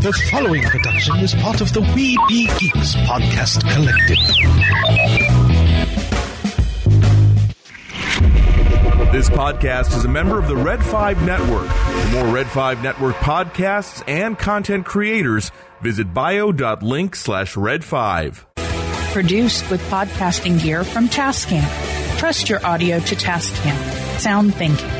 The following production is part of the We Be Geeks podcast collective. This podcast is a member of the Red 5 Network. For more Red 5 Network podcasts and content creators, visit bio.link slash red 5. Produced with podcasting gear from Tascam. Trust your audio to Tascam. Sound thinking.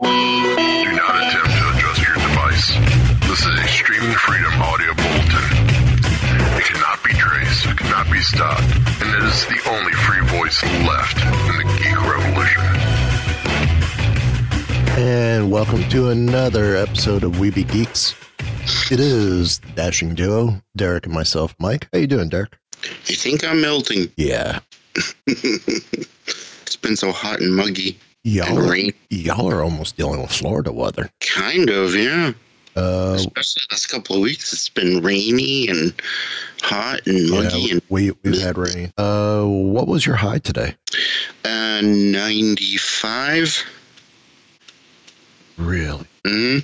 Do not attempt to adjust your device. This is a streaming freedom audio bulletin. It cannot be traced, it cannot be stopped, and it is the only free voice left in the geek revolution. And welcome to another episode of Weeby Geeks. It is the Dashing Duo, Derek and myself, Mike. How you doing, Derek? I think I'm melting. Yeah. It's been so hot and muggy. Y'all are, y'all are almost dealing with Florida weather. Kind of, yeah. Uh, Especially the last couple of weeks, it's been rainy and hot and muggy yeah, and we, we've had rain. Uh, what was your high today? uh, 95. Really? hmm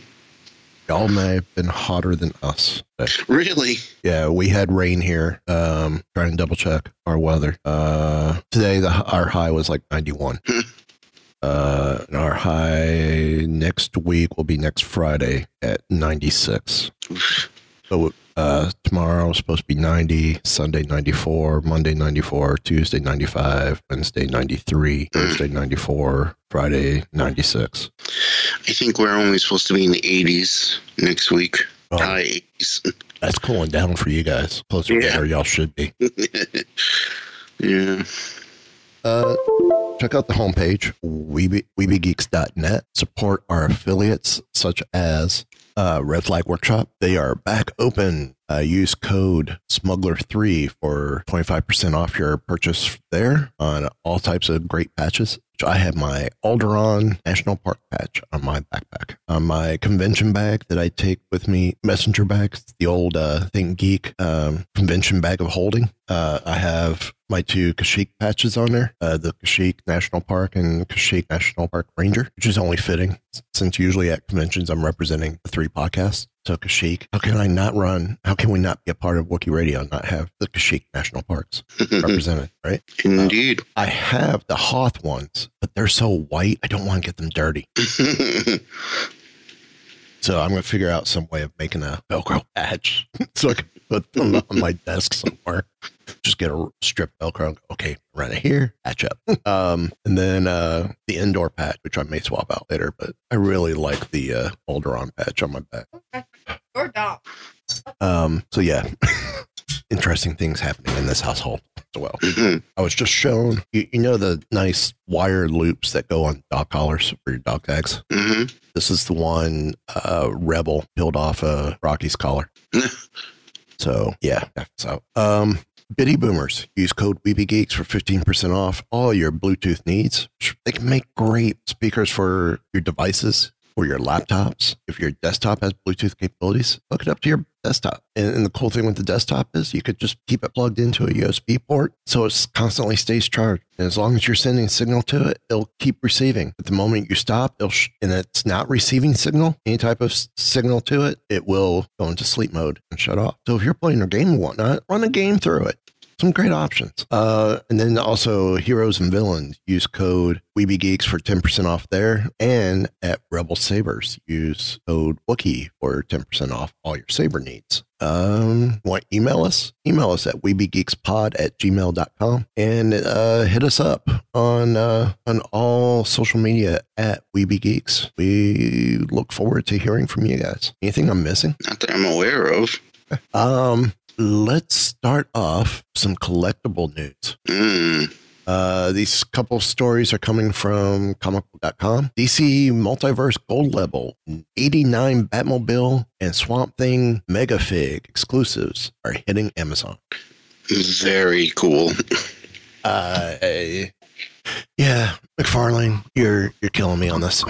Y'all may have been hotter than us. today. Really? Yeah, we had rain here. Um, trying to double check our weather. Uh, today the our high was like 91. Uh, our high next week will be next Friday at 96. So uh, tomorrow is supposed to be 90, Sunday 94, Monday 94, Tuesday 95, Wednesday 93, Thursday 94, Friday 96. I think we're only supposed to be in the 80s next week. Oh. High 80s. That's cooling down for you guys. Closer to where y'all should be. yeah. Uh, check out the homepage, weeby, weebygeeks.net. Support our affiliates such as uh, Red Flag Workshop. They are back open. Uh, use code Smuggler3 for 25% off your purchase there on all types of great patches. I have my Alderaan National Park patch on my backpack. On my convention bag that I take with me, messenger bags the old uh, Think Geek um, convention bag of holding. Uh, I have my two Kashyyyk patches on there, uh, the Kashyyyk National Park and Kashyyyk National Park Ranger, which is only fitting since usually at conventions I'm representing the three podcasts. So Kashyyyk, how can I not run? How can we not be a part of Wookiee Radio and not have the Kashyyyk National Parks represented, right? Indeed. Um, I have the Hoth ones, but they're so white, I don't want to get them dirty. So I'm going to figure out some way of making a Velcro patch so I can put them on my desk somewhere. Just get a strip Velcro. And go, okay, run it here, patch up. Um, and then uh, the Endor patch, which I may swap out later, but I really like the uh, Alderaan patch on my back. Or dog. Um, so yeah, interesting things happening in this household as well. I was just shown, you, you know, the nice wire loops that go on dog collars for your dog tags. Mhm. This is the one uh, Rebel peeled off a Rocky's collar. so yeah, so um, Bitty Boomers use code WeebyGeeks for fifteen percent off all your Bluetooth needs. They can make great speakers for your devices or your laptops. If your desktop has Bluetooth capabilities, hook it up to your desktop. And, and the cool thing with the desktop is you could just keep it plugged into a USB port so it constantly stays charged. And as long as you're sending signal to it, it'll keep receiving. At the moment you stop, it'll sh- and it's not receiving signal, any type of s- signal to it, it will go into sleep mode and shut off. So if you're playing a game and whatnot, run a game through it. Some great options. Uh, and then also Heroes and Villains. Use code Weeby Geeks for 10% off there. And at Rebel Sabers, use code Wookie for 10% off all your saber needs. Um, want email us? Email us at weebygeekspod at gmail.com and uh, hit us up on uh, on all social media at Weeby Geeks. We look forward to hearing from you guys. Anything I'm missing? Not that I'm aware of. Um, let's start off some collectible news. Mm. Uh, these couple stories are coming from comicbook.com. DC Multiverse Gold Level, 89 Batmobile, and Swamp Thing Mega Fig exclusives are hitting Amazon. Very cool. Uh, yeah, McFarlane, you're you're killing me on this.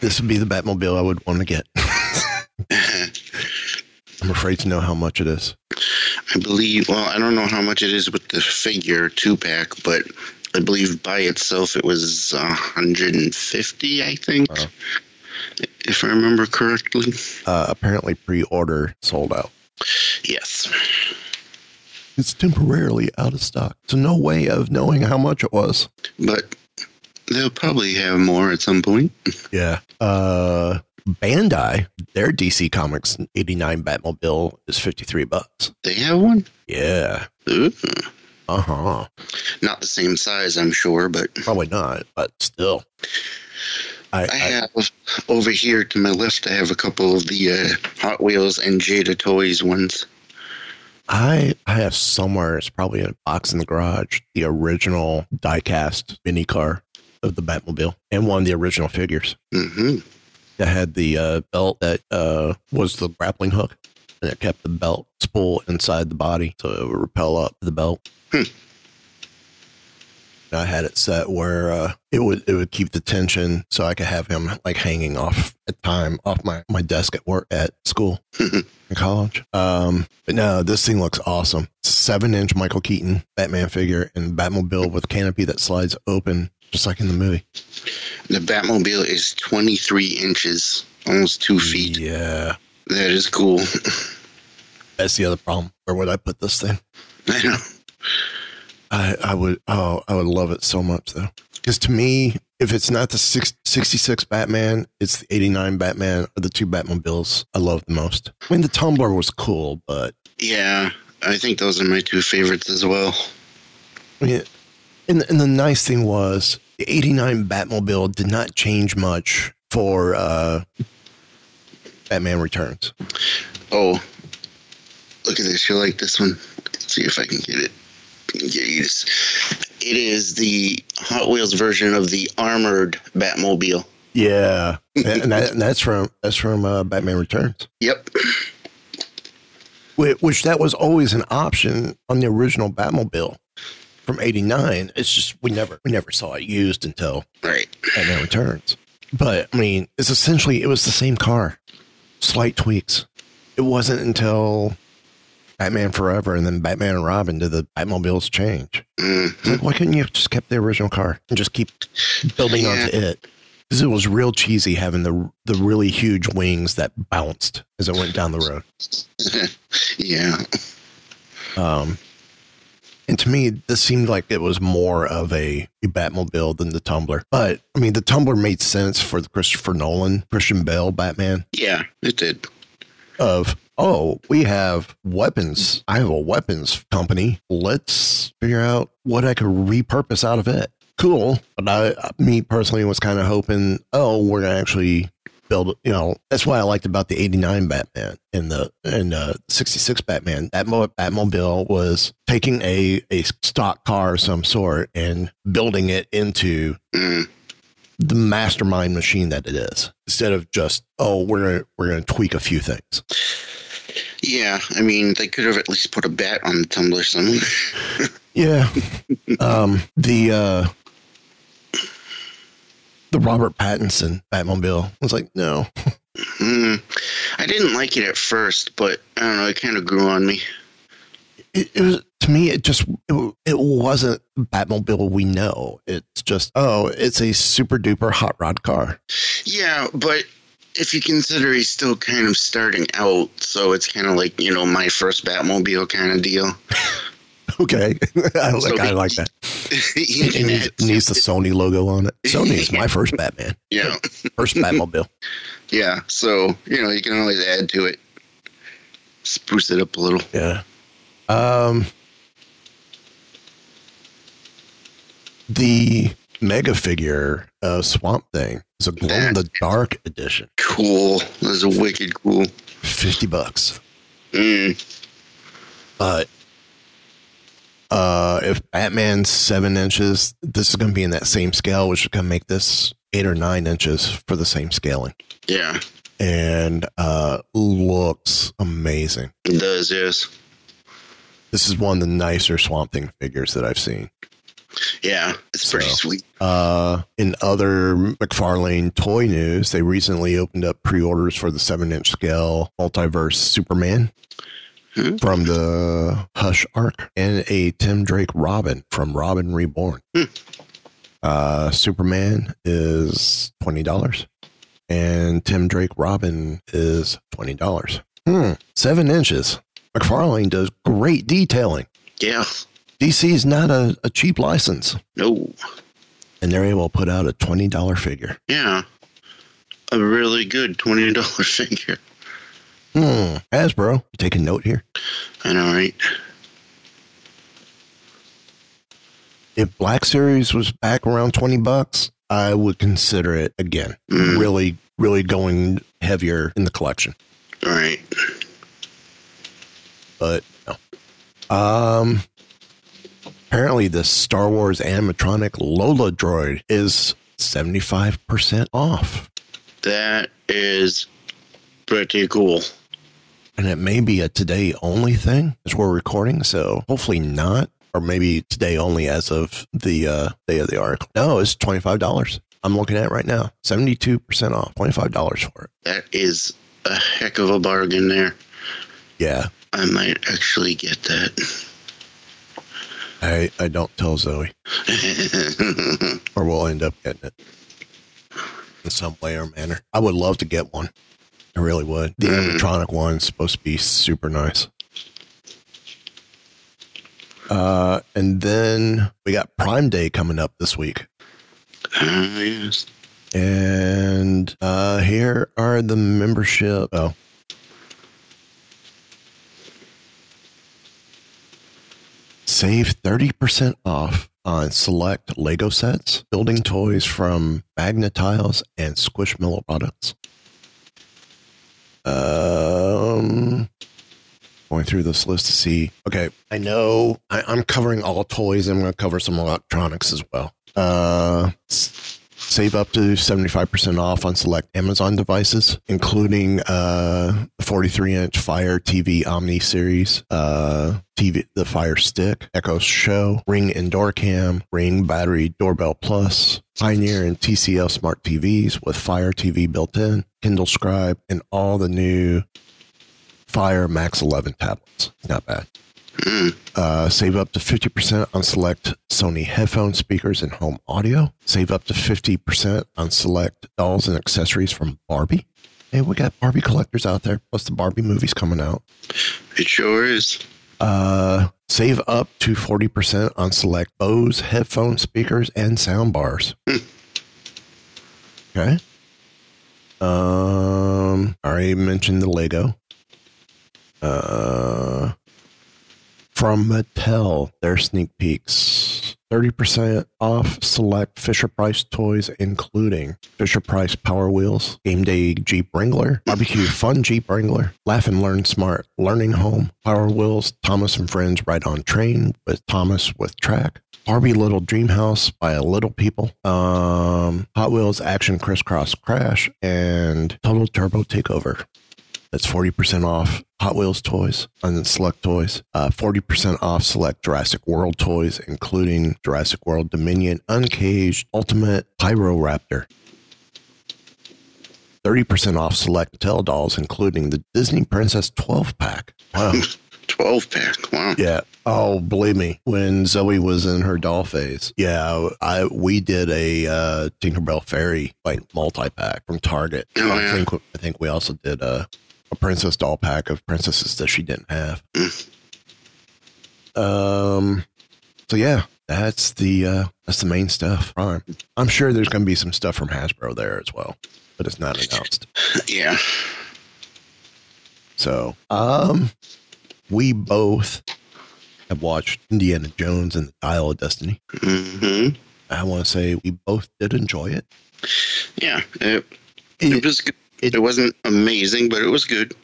This would be the Batmobile I would want to get. I'm afraid to know how much it is. I believe, well, I don't know how much it is with the figure two pack, but I believe by itself it was 150, I think, Wow. if I remember correctly. Uh, apparently, pre-order sold out. Yes. It's temporarily out of stock, so no way of knowing how much it was. But they'll probably have more at some point. Yeah. Uh, Bandai, their DC Comics 89 Batmobile is 53 bucks. They have one? Yeah. Ooh. Uh huh. Not the same size, I'm sure, but Probably not, but still. I, I have over here to my left, I have a couple of the uh, Hot Wheels and Jada Toys ones. I, I have somewhere, it's probably in a box in the garage, the original diecast mini car of the Batmobile and one of the original figures hmm that had the uh, belt that uh, was the grappling hook and it kept the belt spool inside the body so it would repel up the belt. Hmm. I had it set where uh, it would it would keep the tension so I could have him like hanging off at time off my, my desk at work at school in college. Um, but no, this thing looks awesome. Seven inch Michael Keaton Batman figure and Batmobile with canopy that slides open just like in the movie. The Batmobile is 23 inches, almost two feet. Yeah. That is cool. That's the other problem. Where would I put this thing? I know. I, I would oh I would love it so much though because to me if it's not the six, 66 Batman it's the 89 Batman or the two Batmobiles I love the most I mean the Tumbler was cool but Yeah, I think those are my two favorites as well. Mean and, and the nice thing was the 89 Batmobile did not change much for uh Batman Returns Oh, look at this. You like this one? Let's see if I can get it. Get you this. It is the Hot Wheels version of the armored Batmobile. yeah and, and that, and that's from that's from uh, Batman Returns Yep. Whi- which that was always an option on the original Batmobile from '89. It's just we never we never saw it used until Right. Batman Returns. But I mean, it's essentially it was the same car, slight tweaks. It wasn't until Batman Forever and then Batman and Robin did the Batmobiles change. Mm. It's like, why couldn't you have just kept the original car and just keep building Yeah. onto it? Because it was real cheesy having the the really huge wings that bounced as it went down the road. yeah. Um, and to me, this seemed like it was more of a, a Batmobile than the Tumbler. But I mean, the Tumbler made sense for the Christopher Nolan, Christian Bale Batman. Yeah, it did. Of oh, we have weapons. I have a weapons company. Let's figure out what I could repurpose out of it. Cool, but I, me personally, was kind of hoping, oh, we're gonna actually build. You know, that's why I liked about the '89 Batman and the and uh, '66 Batman. That mo- Batmobile was taking a a stock car of some sort and building it into Mm. the mastermind machine that it is, instead of just oh, we're gonna we're gonna tweak a few things. Yeah, I mean, they could have at least put a bat on the tumbler somewhere. Yeah. um, the uh, the Robert Pattinson Batmobile was like, no. Mm. I didn't like it at first, but I don't know, it kind of grew on me. It, it was to me. It just it, it wasn't Batmobile we know. It's just oh, it's a super duper hot rod car. Yeah, but if you consider he's still kind of starting out, so it's kind of like, you know, my first Batmobile kind of deal. Okay, I, So like, I he- like that. It can needs, needs the Sony logo on it. Sony is my first Batman, yeah, first Batmobile. yeah. So you know, you can always add to it, spruce it up a little. Yeah. Um. The mega figure of Swamp Thing is a glow in the dark edition. Cool. That's wicked cool. Fifty bucks. Mm, But uh, if Batman's seven inches, this is going to be in that same scale, which is going to make this eight or nine inches for the same scaling, yeah, and uh, looks amazing. it does. Yes. This is one of the nicer Swamp Thing figures that I've seen. Yeah, it's pretty sweet. Uh, in other McFarlane toy news, they recently opened up pre-orders for the seven-inch scale multiverse Superman Hmm. from the Hush arc and a Tim Drake Robin from Robin Reborn. Hmm. Uh, Superman is twenty dollars, and Tim Drake Robin is twenty dollars. Hmm. Seven inches. McFarlane does great detailing. Yeah. DC is not a, a cheap license, No. and they're able to put out a twenty dollar figure. Yeah. A really good twenty dollar figure. Hmm. Hasbro, you take a note here. I know, right? If Black Series was back around 20 bucks, I would consider it again. Mm. Really, really going heavier in the collection. Right. But no. Um, apparently, the Star Wars animatronic Lola droid is 75% off. That is pretty cool. And it may be a today only thing as we're recording. So hopefully not. Or maybe today only as of the uh, day of the article. No, it's $25. I'm looking at it right now. 72% off. $25 for it. That is a heck of a bargain there. Yeah. I might actually get that. I, I don't tell Zoe, or we'll end up getting it in some way or manner. I would love to get one. I really would. The Mm. animatronic one's supposed to be super nice. Uh, and then we got Prime Day coming up this week. Ah, yes. And uh, here are the membership. Oh. Save 30% off on select Lego sets, building toys from Magna Tiles, and Squishmallow products. Um, going through this list to see. Okay, I know I, I'm covering all toys. I'm going to cover some electronics as well. Uh, save up to 75% off on select Amazon devices, including uh, 43 inch Fire TV Omni series, uh, TV, the Fire Stick, Echo Show, Ring Indoor Cam, Ring Battery Doorbell Plus, Pioneer and TCL Smart TVs with Fire TV built in, Kindle Scribe, and all the new Fire Max 11 tablets. Not bad. Uh, save up to 50% on select Sony headphone speakers and home audio. Save up to 50% on select dolls and accessories from Barbie. Hey, we got Barbie collectors out there, plus the Barbie movies coming out. It sure is. Uh, save up to 40% on select Bose headphone speakers and sound bars. okay. Um, I already mentioned the Lego. Uh, from Mattel, their sneak peeks. 30% off select Fisher Price toys, including Fisher Price Power Wheels, Game Day Jeep Wrangler, Barbecue Fun Jeep Wrangler, Laugh and Learn Smart Learning Home, Power Wheels, Thomas and Friends Ride on Train with Thomas with Track, Barbie Little Dream House by Little People, um, Hot Wheels Action Crisscross Crash, and Total Turbo Takeover. That's 40% off Hot Wheels toys and select toys. Uh, 40% off select Jurassic World toys, including Jurassic World Dominion Uncaged Ultimate Pyro Raptor. 30% off select Mattel dolls, including the Disney Princess 12 pack. Wow. 12 pack. Wow. Yeah. Oh, believe me, when Zoe was in her doll phase, yeah, I we did a uh, Tinkerbell Fairy like multi pack from Target. Oh, I yeah. think I think we also did a, a princess doll pack of princesses that she didn't have. Um. So yeah, that's the uh that's the main stuff. Prime. I'm sure there's going to be some stuff from Hasbro there as well, but it's not announced. Yeah. So, um, we both have watched Indiana Jones and the Dial of Destiny. hmm I want to say we both did enjoy it. Yeah. It, it was good. It- It, wasn't amazing, but it was good.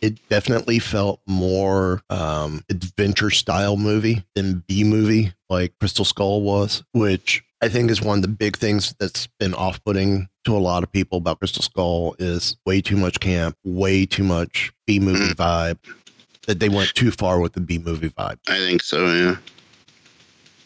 It definitely felt more um, adventure style movie than B movie like Crystal Skull was, which I think is one of the big things that's been off putting to a lot of people about Crystal Skull is way too much camp, way too much B movie vibe. That they went too far with the B movie vibe. I think so. Yeah.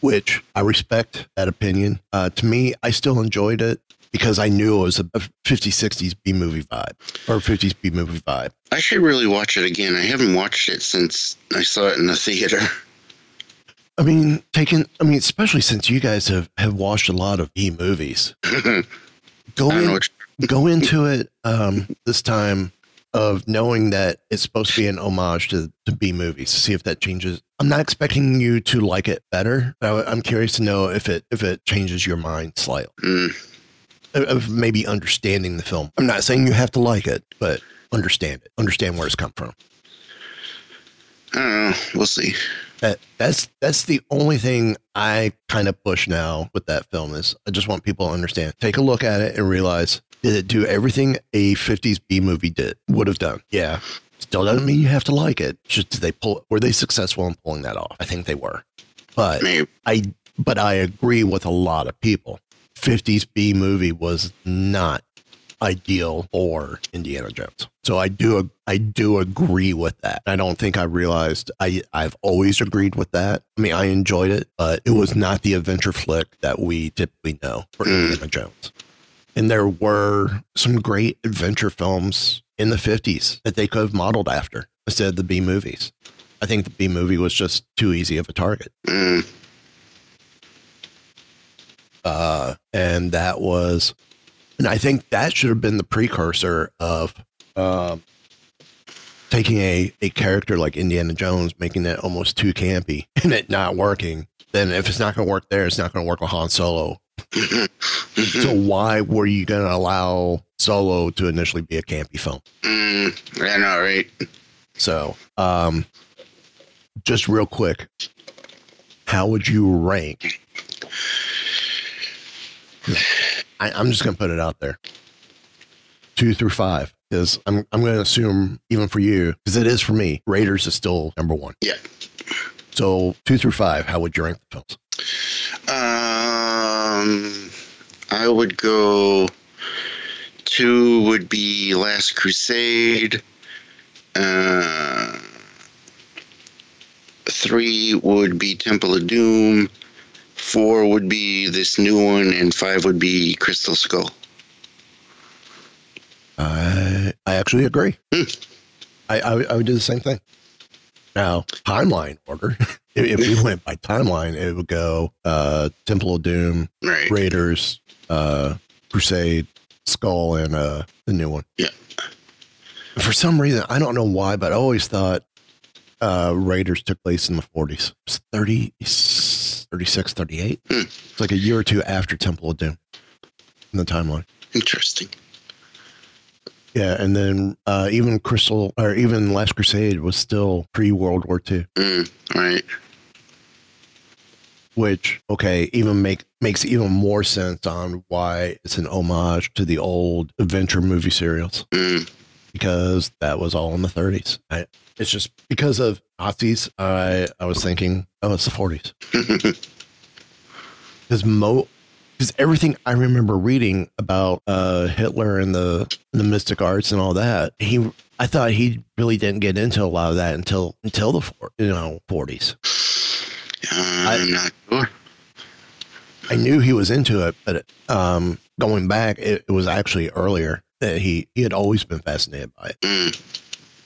which I respect that opinion. Uh, to me, I still enjoyed it because I knew it was a 50s, 60s B movie vibe or 50s B movie vibe. I should really watch it again. I haven't watched it since I saw it in the theater. I mean, taking, I mean, especially since you guys have, have watched a lot of B movies, go, in, go into it um, this time of knowing that it's supposed to be an homage to, to B movies. See if that changes. I'm not expecting you to like it better. But I- I'm curious to know if it if it changes your mind slightly. Mm, of- maybe understanding the film. I'm not saying you have to like it, but understand it. Understand where it's come from. Know. We'll see. That that's that's the only thing I kind of push now with that film is I just want people to understand. Take a look at it and realize did it do everything a 50s B movie did would have done? Yeah. Still doesn't mean you have to like it. Just did they pull were they successful in pulling that off? I think they were. But Maybe. I but I agree with a lot of people. 50s B movie was not ideal for Indiana Jones. So I do I do agree with that. I don't think I realized I I've always agreed with that. I mean, I enjoyed it, but it was not the adventure flick that we typically know for Mm. Indiana Jones. And there were some great adventure films in the 50s that they could have modeled after instead of the B movies. I think the B movie was just too easy of a target. Uh, and that was, and I think that should have been the precursor of um, taking a a character like Indiana Jones, making it almost too campy, and it not working. Then if it's not going to work there, it's not going to work with Han Solo. So why were you going to allow Solo to initially be a campy film? mm, I know, right? So, um, just real quick, how would you rank? I, I'm just going to put it out there, two through five, because I'm I'm going to assume even for you, because it is for me, Raiders is still number one. Yeah. So two through five, how would you rank the films? Um, I would go. Two would be Last Crusade. Uh, three would be Temple of Doom. Four would be this new one, and five would be Crystal Skull. I I actually agree. Hmm. I, I I would do the same thing. Now timeline order. if, if we went by timeline, it would go uh, Temple of Doom, Right. Raiders, uh, Crusade, Skull, and uh, the new one. Yeah. For some reason, I don't know why, but I always thought uh, Raiders took place in the 40s. It's 30, 36, 38. Hmm. It's like a year or two after Temple of Doom in the timeline. Interesting. Yeah, and then uh, even Crystal or even Last Crusade was still pre World War II, Mm, right. which okay, even make makes even more sense on why it's an homage to the old adventure movie serials Mm, because that was all in the 30s. I, it's just because of Nazis. I I was thinking, oh, it's the 40s because mo because everything I remember reading about uh, Hitler and the the mystic arts and all that, he I thought he really didn't get into a lot of that until until the you know 40s. I'm not sure. I knew he was into it, but um, going back, it, it was actually earlier that he he had always been fascinated by it. Mm,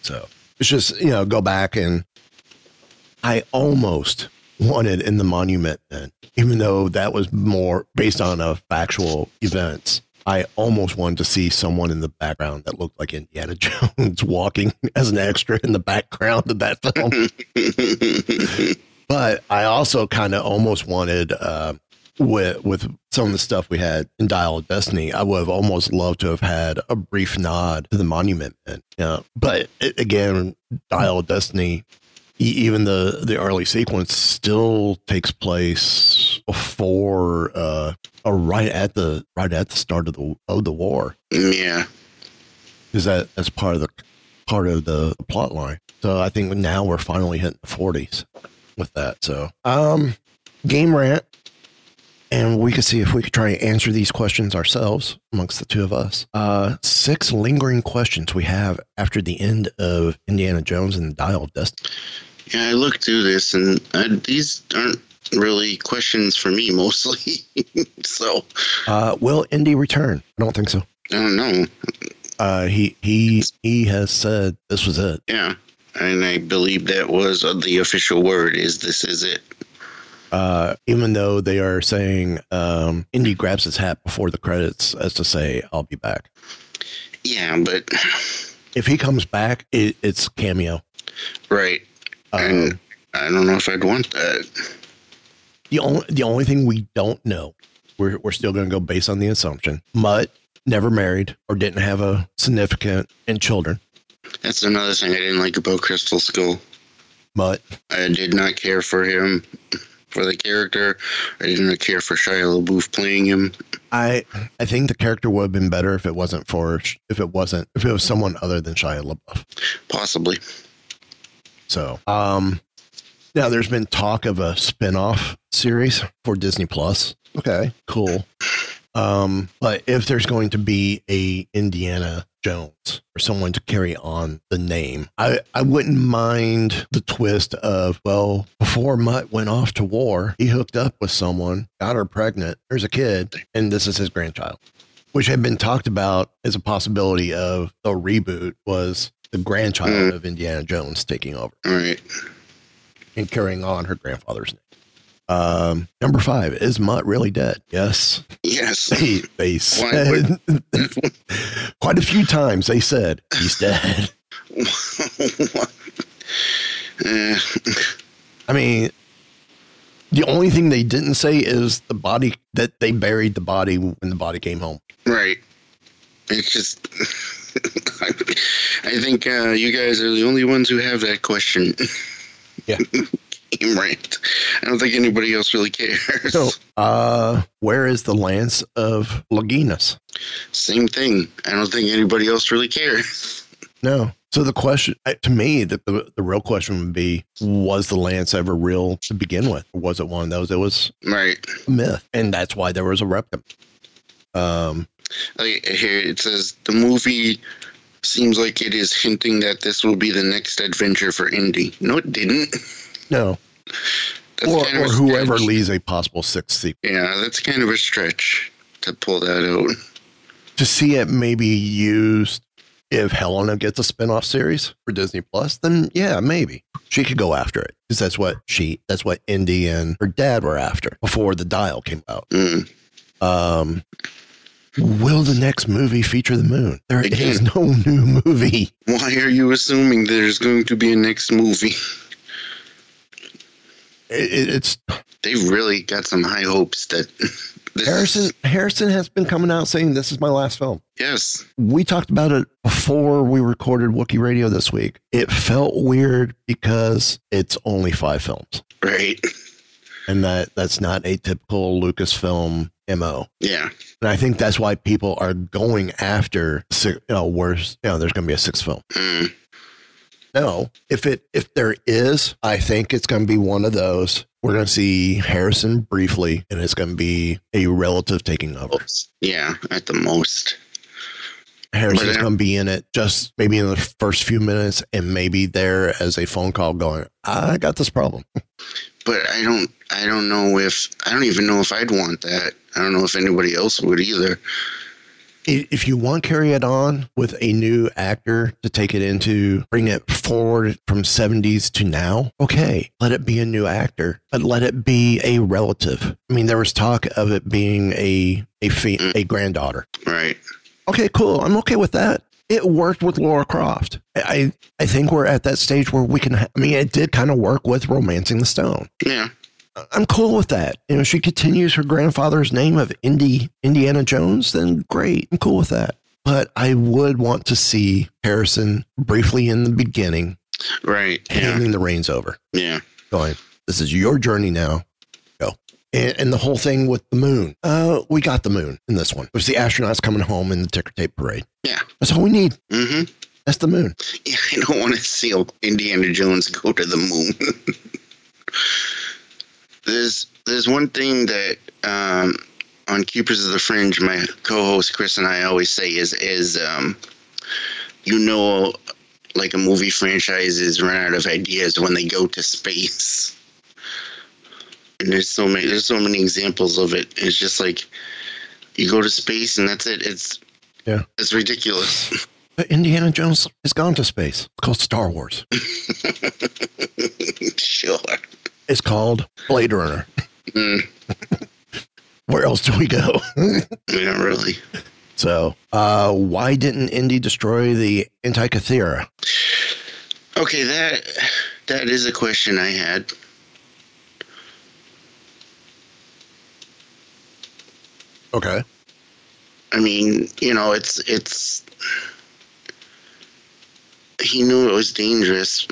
So it's just you know go back and I almost wanted in the monument then, even though that was more based on a factual events. I almost wanted to see someone in the background that looked like Indiana Jones walking as an extra in the background of that film. But I also kind of almost wanted uh, with with some of the stuff we had in Dial of Destiny, I would have almost loved to have had a brief nod to the Monument Men. Yeah, but it, again, Dial of Destiny, even the the early sequence still takes place before uh, or right at the right at the start of the of the war. Yeah. Is that as part of the part of the plot line? So I think now we're finally hitting the forties with that. So um, game rant and we could see if we could try and answer these questions ourselves amongst the two of us. Uh, six lingering questions we have after the end of Indiana Jones and the Dial of Destiny. Yeah, I looked through this, and uh, these aren't really questions for me mostly. so Uh, will Indy return? I don't think so. I don't know. Uh, he he he has said this was it. Yeah, and I believe that was uh, the official word. Is this is it? Uh, even though they are saying um, Indy grabs his hat before the credits as to say, "I'll be back." Yeah, but If he comes back, it, it's cameo. right, and um, I don't know if I'd want that. The only the only thing we don't know, we're we're still going to go based on the assumption. Mutt never married or didn't have a significant and children. That's another thing I didn't like about Crystal Skull. Mutt, I did not care for him, for the character. I did not care for Shia LaBeouf playing him. I I think the character would have been better if it wasn't for if it wasn't if it was someone other than Shia LaBeouf. Possibly. So, um, now there's been talk of a spin-off series for Disney Plus. Okay, cool. Um, but if there's going to be a Indiana Jones or someone to carry on the name, I, I wouldn't mind the twist of, well, before Mutt went off to war, he hooked up with someone, got her pregnant, there's a kid, and this is his grandchild. Which had been talked about as a possibility of a reboot was the grandchild of Indiana Jones taking over All right. and carrying on her grandfather's name. Um, number five, is Mutt really dead? Yes. Yes. They, they said quite a few times they said he's dead. I mean, the only thing they didn't say is the body that they buried the body when the body came home. right. It's just. I think uh, you guys are the only ones who have that question. Yeah. Game rant. I don't think anybody else really cares. So, uh, where is the lance of Longinus? Same thing. I don't think anybody else really cares. No. So the question to me, the, the the real question would be: Was the lance ever real to begin with? Or was it one of those? It was Right. a myth, and that's why there was a replica. Um, Like here it says the movie seems like it is hinting that this will be the next adventure for Indy. No, it didn't. no, That's or, kind of or whoever leaves a possible sixth sequel. Yeah, that's kind of a stretch to pull that out. To see it maybe used if Helena gets a spin-off series for Disney Plus, then yeah, maybe she could go after it because that's what she, that's what Indy and her dad were after before the Dial came out. Mm. Um, will the next movie feature the moon? There Again. is no new movie. Why are you assuming there's going to be a next movie? It, it- it's They've really got some high hopes that Harrison. Harrison has been coming out saying this is my last film. Yes. We talked about it before we recorded Wookiee Radio this week. It felt weird because it's only five films, Right. And that that's not a typical Lucasfilm mo. Yeah. And I think that's why people are going after, you know, worse. you know, there's going to be a sixth film. Mm. No, if it if there is, I think it's going to be one of those. We're going to see Harrison briefly, and it's going to be a relative taking over. Yeah, at the most. Harrison's uh, going to be in it just maybe in the first few minutes, and maybe there as a phone call going, "I got this problem." But I don't I don't know if I don't even know if I'd want that. I don't know if anybody else would either. If you want carry it on with a new actor to take it into bring it forward from 70s to now, okay, let it be a new actor, but let it be a relative. I mean, there was talk of it being a a fe- mm. a granddaughter. Right. Okay, cool. I'm okay with that. It worked with Lara Croft. I I think we're at that stage where we can. I mean, it did kind of work with romancing the stone. Yeah. I'm cool with that. You know, she continues her grandfather's name of Indy Indiana Jones. Then great, I'm cool with that. But I would want to see Harrison briefly in the beginning Right. Yeah. handing the reins over, Yeah. going, "This is your journey now. Go." And, and the whole thing with the moon. Uh, we got the moon in this one. It was the astronauts coming home in the ticker tape parade. Yeah. That's all we need. Mm-hmm. That's the moon. Yeah, I don't want to see Indiana Jones go to the moon. there's there's one thing that um, on Keepers of the Fringe, my co-host Chris and I always say is is um, you know, like a movie franchises run out of ideas when they go to space. And there's so many there's so many examples of it. It's just like you go to space and that's it. It's Yeah. it's ridiculous. But Indiana Jones has gone to space. It's called Star Wars. sure. It's called Blade Runner. Mm, Where else do we go? not really. so, uh, why didn't Indy destroy the Antikythera? Okay, that that is a question I had. Okay. I mean, you know, it's it's he knew it was dangerous.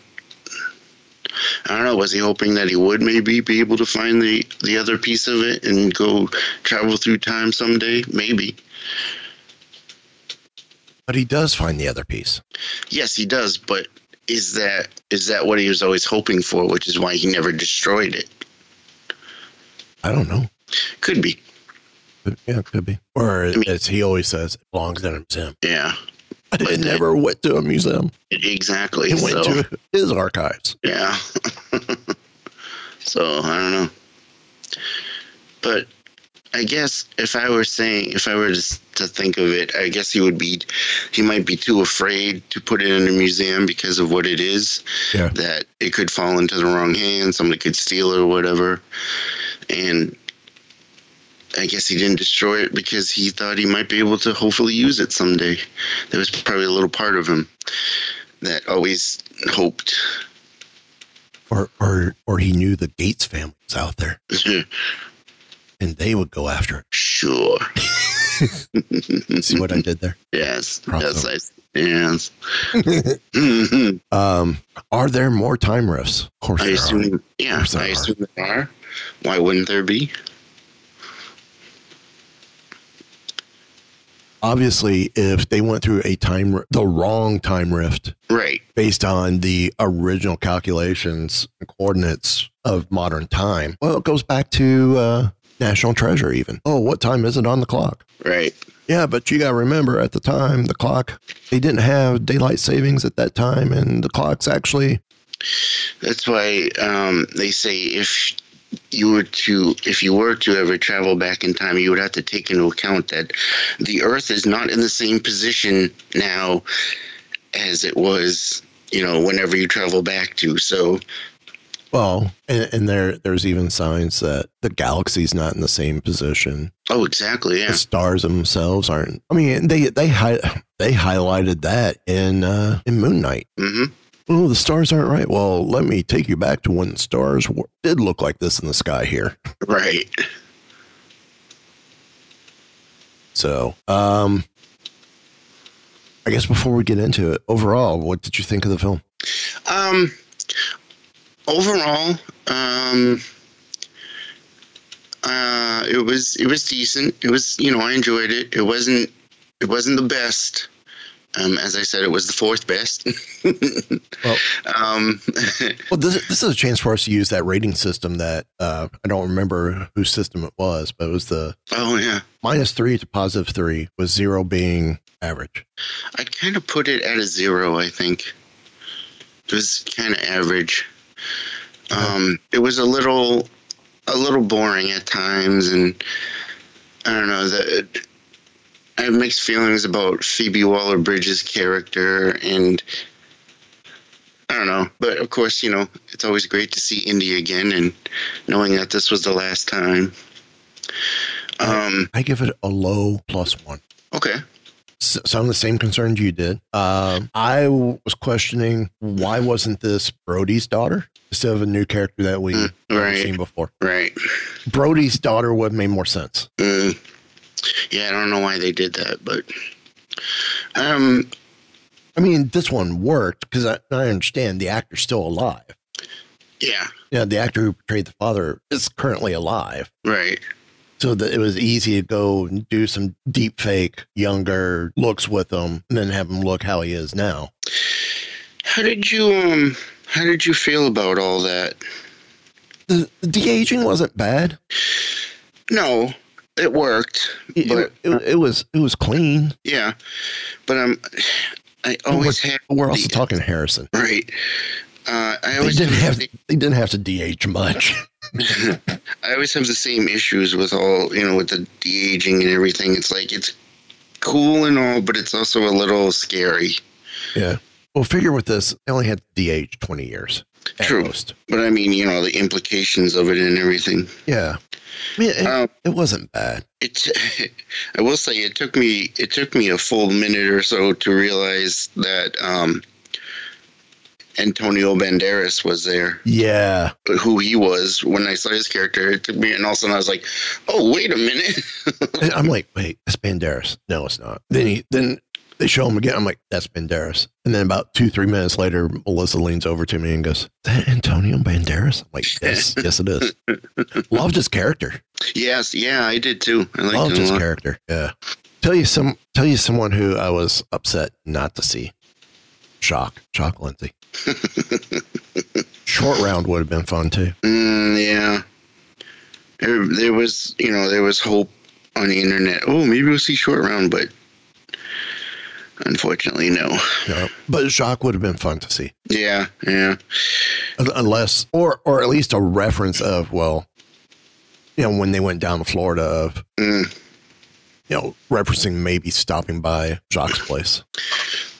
I don't know. Was he hoping that he would maybe be able to find the the other piece of it and go travel through time someday? Maybe. But he does find the other piece. Yes, he does. But is that is that what he was always hoping for? Which is why he never destroyed it. I don't know. Could be. Could- Yeah, it could be. Or mean- as he always says, it belongs in a museum. Yeah. But But it that- never went to a museum. Exactly. It went so, to his archives. Yeah. so I don't know. But I guess if I were saying, if I were to, to think of it, I guess he would be, he might be too afraid to put it in a museum because of what it is. Yeah. That it could fall into the wrong hands, somebody could steal it or whatever. And I guess he didn't destroy it because he thought he might be able to hopefully use it someday. There was probably a little part of him that always hoped. Or, or, or he knew the Gates family was out there and they would go after it. sure. See what I did there? Yes. Crossover. Yes. I, yes. Um, are there more time rifts? Of course I there are. assume. Yeah. course I are. assume there are. Why wouldn't there be? Obviously, if they went through a time, the wrong time rift Right. based on the original calculations and coordinates of modern time, well, it goes back to uh, National Treasure even. Oh, what time is it on the clock? Right. Yeah, but you got to remember at the time, the clock, they didn't have daylight savings at that time, and the clock's actually, That's why um, they say if you were to if you were to ever travel back in time, you would have to take into account that the Earth is not in the same position now as it was, you know, whenever you travel back to. So well, and, and there there's even signs that the galaxy's not in the same position. Oh, exactly. Yeah, the stars themselves aren't. I mean, they they hi- they highlighted that in uh, in Moon Knight. hmm Oh, the stars aren't right. Well, let me take you back to when the stars w- did look like this in the sky here. Right. So, um, I guess before we get into it, overall, what did you think of the film? Um. Overall, um. Uh, it was it was decent. It was you know I enjoyed it. It wasn't it wasn't the best. Um, as I said, it was the fourth best. Well- um, Well, this, this is a chance for us to use that rating system that uh, I don't remember whose system it was, but it was the oh yeah, minus three to positive three, with zero being average. I'd kind of put it at a zero. I think it was kind of average. Um, it was a little, a little boring at times, and I don't know that. I have mixed feelings about Phoebe Waller-Bridge's character, and I don't know. But of course, you know, it's always great to see Indy again, and knowing that this was the last time. Um. I give it a low plus one. Okay. s- some of the same concerns you did. Um, I was questioning why wasn't this Brody's daughter instead of a new character that we Mm, right. seen before? Right. Brody's daughter would have made more sense. Mm. Yeah, I don't know why they did that, but um, I mean, this one worked because I, I understand the actor's still alive. yeah, Yeah, the actor who portrayed the father is currently alive. right. So that it was easy to go and do some deep fake younger looks with him and then have him look how he is now. How did you um? How did you feel about all that? The, the de-aging wasn't bad. No, it worked, It, but it, it was it was clean. yeah, but um, I always have. We're also the- talking Harrison. right. Uh, I They always didn't have the- they didn't have to de-age much. I always have the same issues with all you know with the de aging and everything. It's like it's cool and all, but it's also a little scary. Yeah. Well, figure with this, they only had de-age twenty years True. most. But I mean, you know, the implications of it and everything. Yeah. I mean, it, Um, it wasn't bad. It's. I will say it took me it took me a full minute or so to realize that um, Antonio Banderas was there. Yeah. Who he was when I saw his character, it took me, and all of a sudden I was like, "Oh, wait a minute!" I'm like, wait, it's Banderas. No, it's not. Then he then they show him again. I'm like, that's Banderas. And then about two, three minutes later, Melissa leans over to me and goes, Is that Antonio Banderas? I'm like, yes, yes, it is. Loved his character. yes, yeah, I did too. I Loved his character. Yeah. Tell you some tell you someone who I was upset not to see. Jock. Jock Lindsey. Short round would have been fun too. Mm, yeah. There, there was, you know, there was hope on the internet. Oh, maybe we'll see short round, but unfortunately, no. No, but Jock would have been fun to see. Yeah, yeah, unless or or at least a reference of well you know when they went down to florida of Mm. you know referencing maybe stopping by Jock's place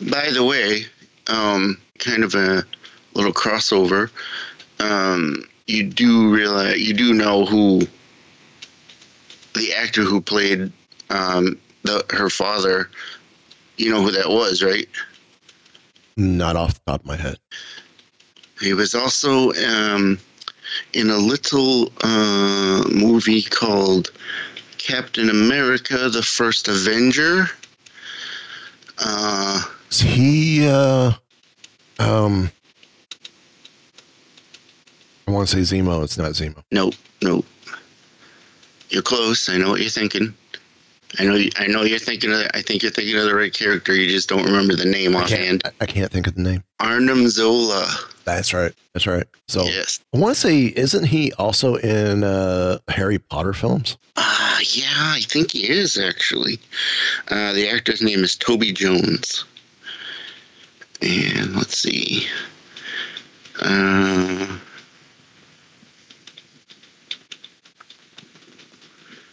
By the way, um, kind of a little crossover. Um, you do realize, you do know who the actor who played um, the her father. You know who that was, right? not off the top of my head He was also um, in a little uh, movie called Captain America: The First Avenger. Uh, is he uh um i want to say zemo it's not zemo nope, nope. You're close. I know what you're thinking. I know. You, I know you're thinking. Of, I think you're thinking of the right character. You just don't remember the name I offhand. I, I can't think of the name Arnim Zola. that's right that's right so Yes. i want to say isn't he also in uh harry potter films Uh, yeah, I think he is actually. Uh, the actor's name is Toby Jones. And let's see. Uh,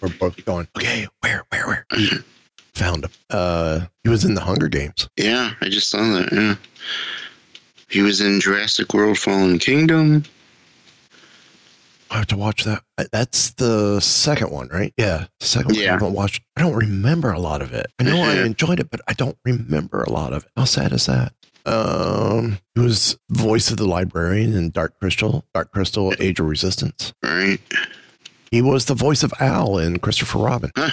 we're both going okay where where where found him uh he was in the hunger games yeah, I just saw that. Yeah. He was in Jurassic World Fallen Kingdom. I have to watch that. Uh, That's the second one, right? Yeah, the second one. I Yeah. haven't watched. I don't remember a lot of it. I know I enjoyed it, but I don't remember a lot of it. How sad is that? Um, he was voice of the librarian in Dark Crystal, Dark Crystal, Age of Resistance. Right. He was the voice of Al in Christopher Robin. Huh.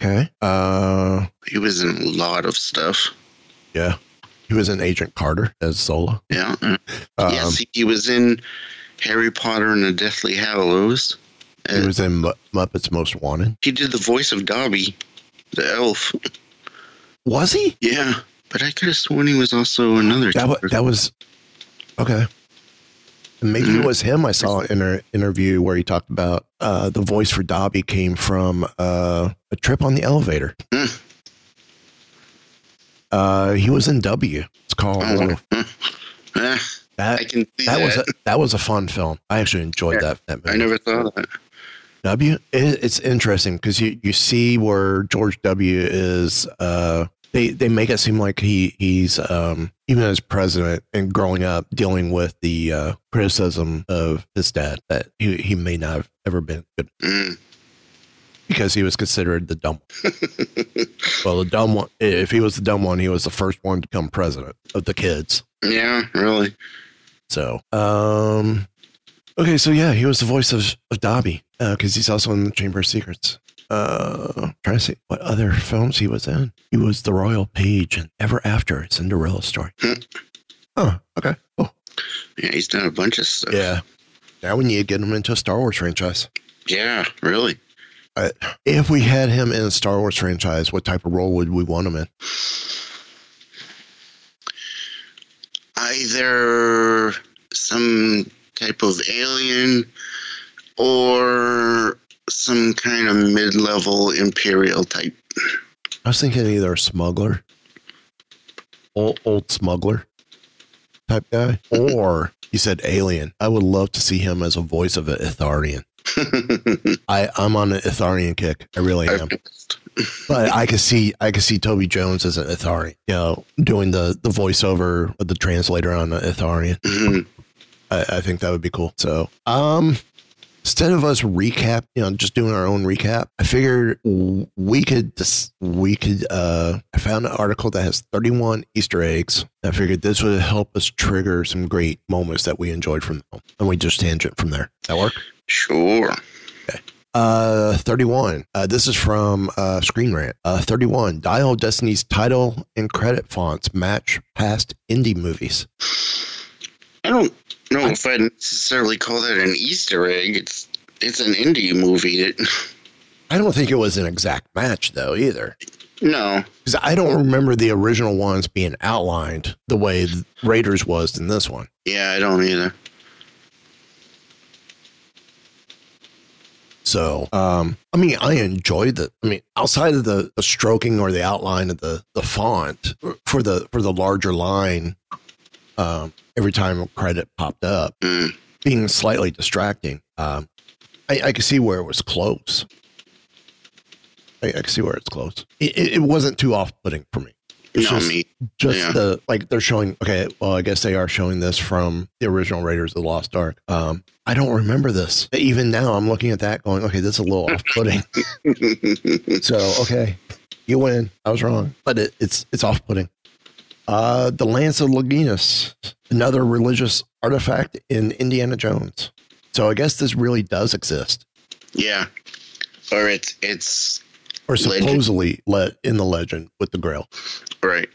Okay. Uh, He was in a lot of stuff. yeah. He was in Agent Carter as Zola. Yeah. Uh, Um, yes, he, he was in Harry Potter and the Deathly Hallows. He Uh, was in Mu- Muppets Most Wanted. he did the voice of Dobby, the elf. Was he? Yeah, but I could have sworn he was also another. That character. that was okay. Maybe it was him. I saw in an interview where he talked about uh, the voice for Dobby came from uh, a trip on the elevator. Uh, he was in W. It's called Oh, huh. Eh, I that. can see That that. was a, that was a fun film. I actually enjoyed Yeah, that. that movie. I never thought of that. W. It, it's interesting because you you see where George W. is. Uh, they they make it seem like he he's um even as president and growing up dealing with the uh, criticism of his dad that he he may not have ever been good. Mm. because he was considered the dumb. well, the dumb one. If he was the dumb one, he was the first one to become president of the kids. Yeah, really. So, um, okay, so yeah, he was the voice of of Dobby because he's also in the Chamber of Secrets. Uh, trying to see what other films he was in. He was the royal page in Ever After, Cinderella story. oh, okay. Oh, Yeah, he's done a bunch of stuff. yeah. Now we need to get him into a Star Wars franchise. Yeah, really. Uh, if we had him in a Star Wars franchise, what type of role would we want him in? Either some type of alien or some kind of mid-level imperial type. I was thinking either a smuggler, old, old smuggler type guy, or you said alien. I would love to see him as a voice of an Ithorian. I, I'm on an Ithorian kick. I really am. But I could see I could see Toby Jones as an Ithorian, you know, doing the, the voiceover with the translator on the Ithorian. Mhm. I, I think that would be cool. So, um, instead of us recap, you know, just doing our own recap, I figured we could just we could. Uh, I found an article that has 31 Easter eggs. I figured this would help us trigger some great moments that we enjoyed from them, and we just tangent from there. That work? Sure. Uh, 31. Uh, this is from uh, Screen Rant. Uh, 31. Dial Destiny's title and credit fonts match past indie movies. I don't know if I'd necessarily call that an Easter egg. It's it's an indie movie. That, I don't think it was an exact match though either. no, Because I don't remember the original ones being outlined the way Raiders was in this one. yeah, I don't either. So, um, I mean, I enjoyed the. I mean, outside of the, the stroking or the outline of the the font for the for the larger line, um, every time a credit popped up, Mm. being slightly distracting. Um, I, I could see where it was close. I, I could see where it's close. It, it, it wasn't too off putting for me. It's just, me. just yeah. the like they're showing. Okay, well, I guess they are showing this from the original Raiders of the Lost Ark. Um, I don't remember this. Even now, I'm looking at that, going, okay, this is a little off-putting. so, okay, you win. I was wrong, but it, it's it's off-putting. Uh, the Lance of Longinus, another religious artifact in Indiana Jones. So I guess this really does exist, yeah, or it's it's or supposedly let in the legend with the Grail. right.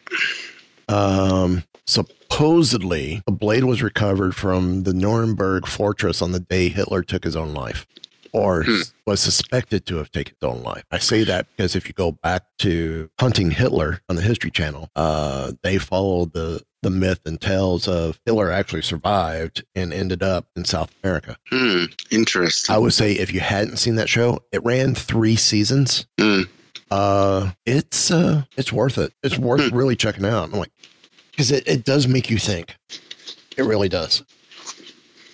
Um, supposedly, a blade was recovered from the Nuremberg fortress on the day Hitler took his own life, or Hmm. was suspected to have taken his own life. I say that because if you go back to Hunting Hitler on the History Channel, uh, they followed the the myth and tales of Hitler actually survived and ended up in South America. Hmm. Interesting. I would say if you hadn't seen that show, it ran three seasons. Hmm. Uh, it's uh, it's worth it. It's worth Hmm. really checking out. I'm like, because it, it does make you think. It really does.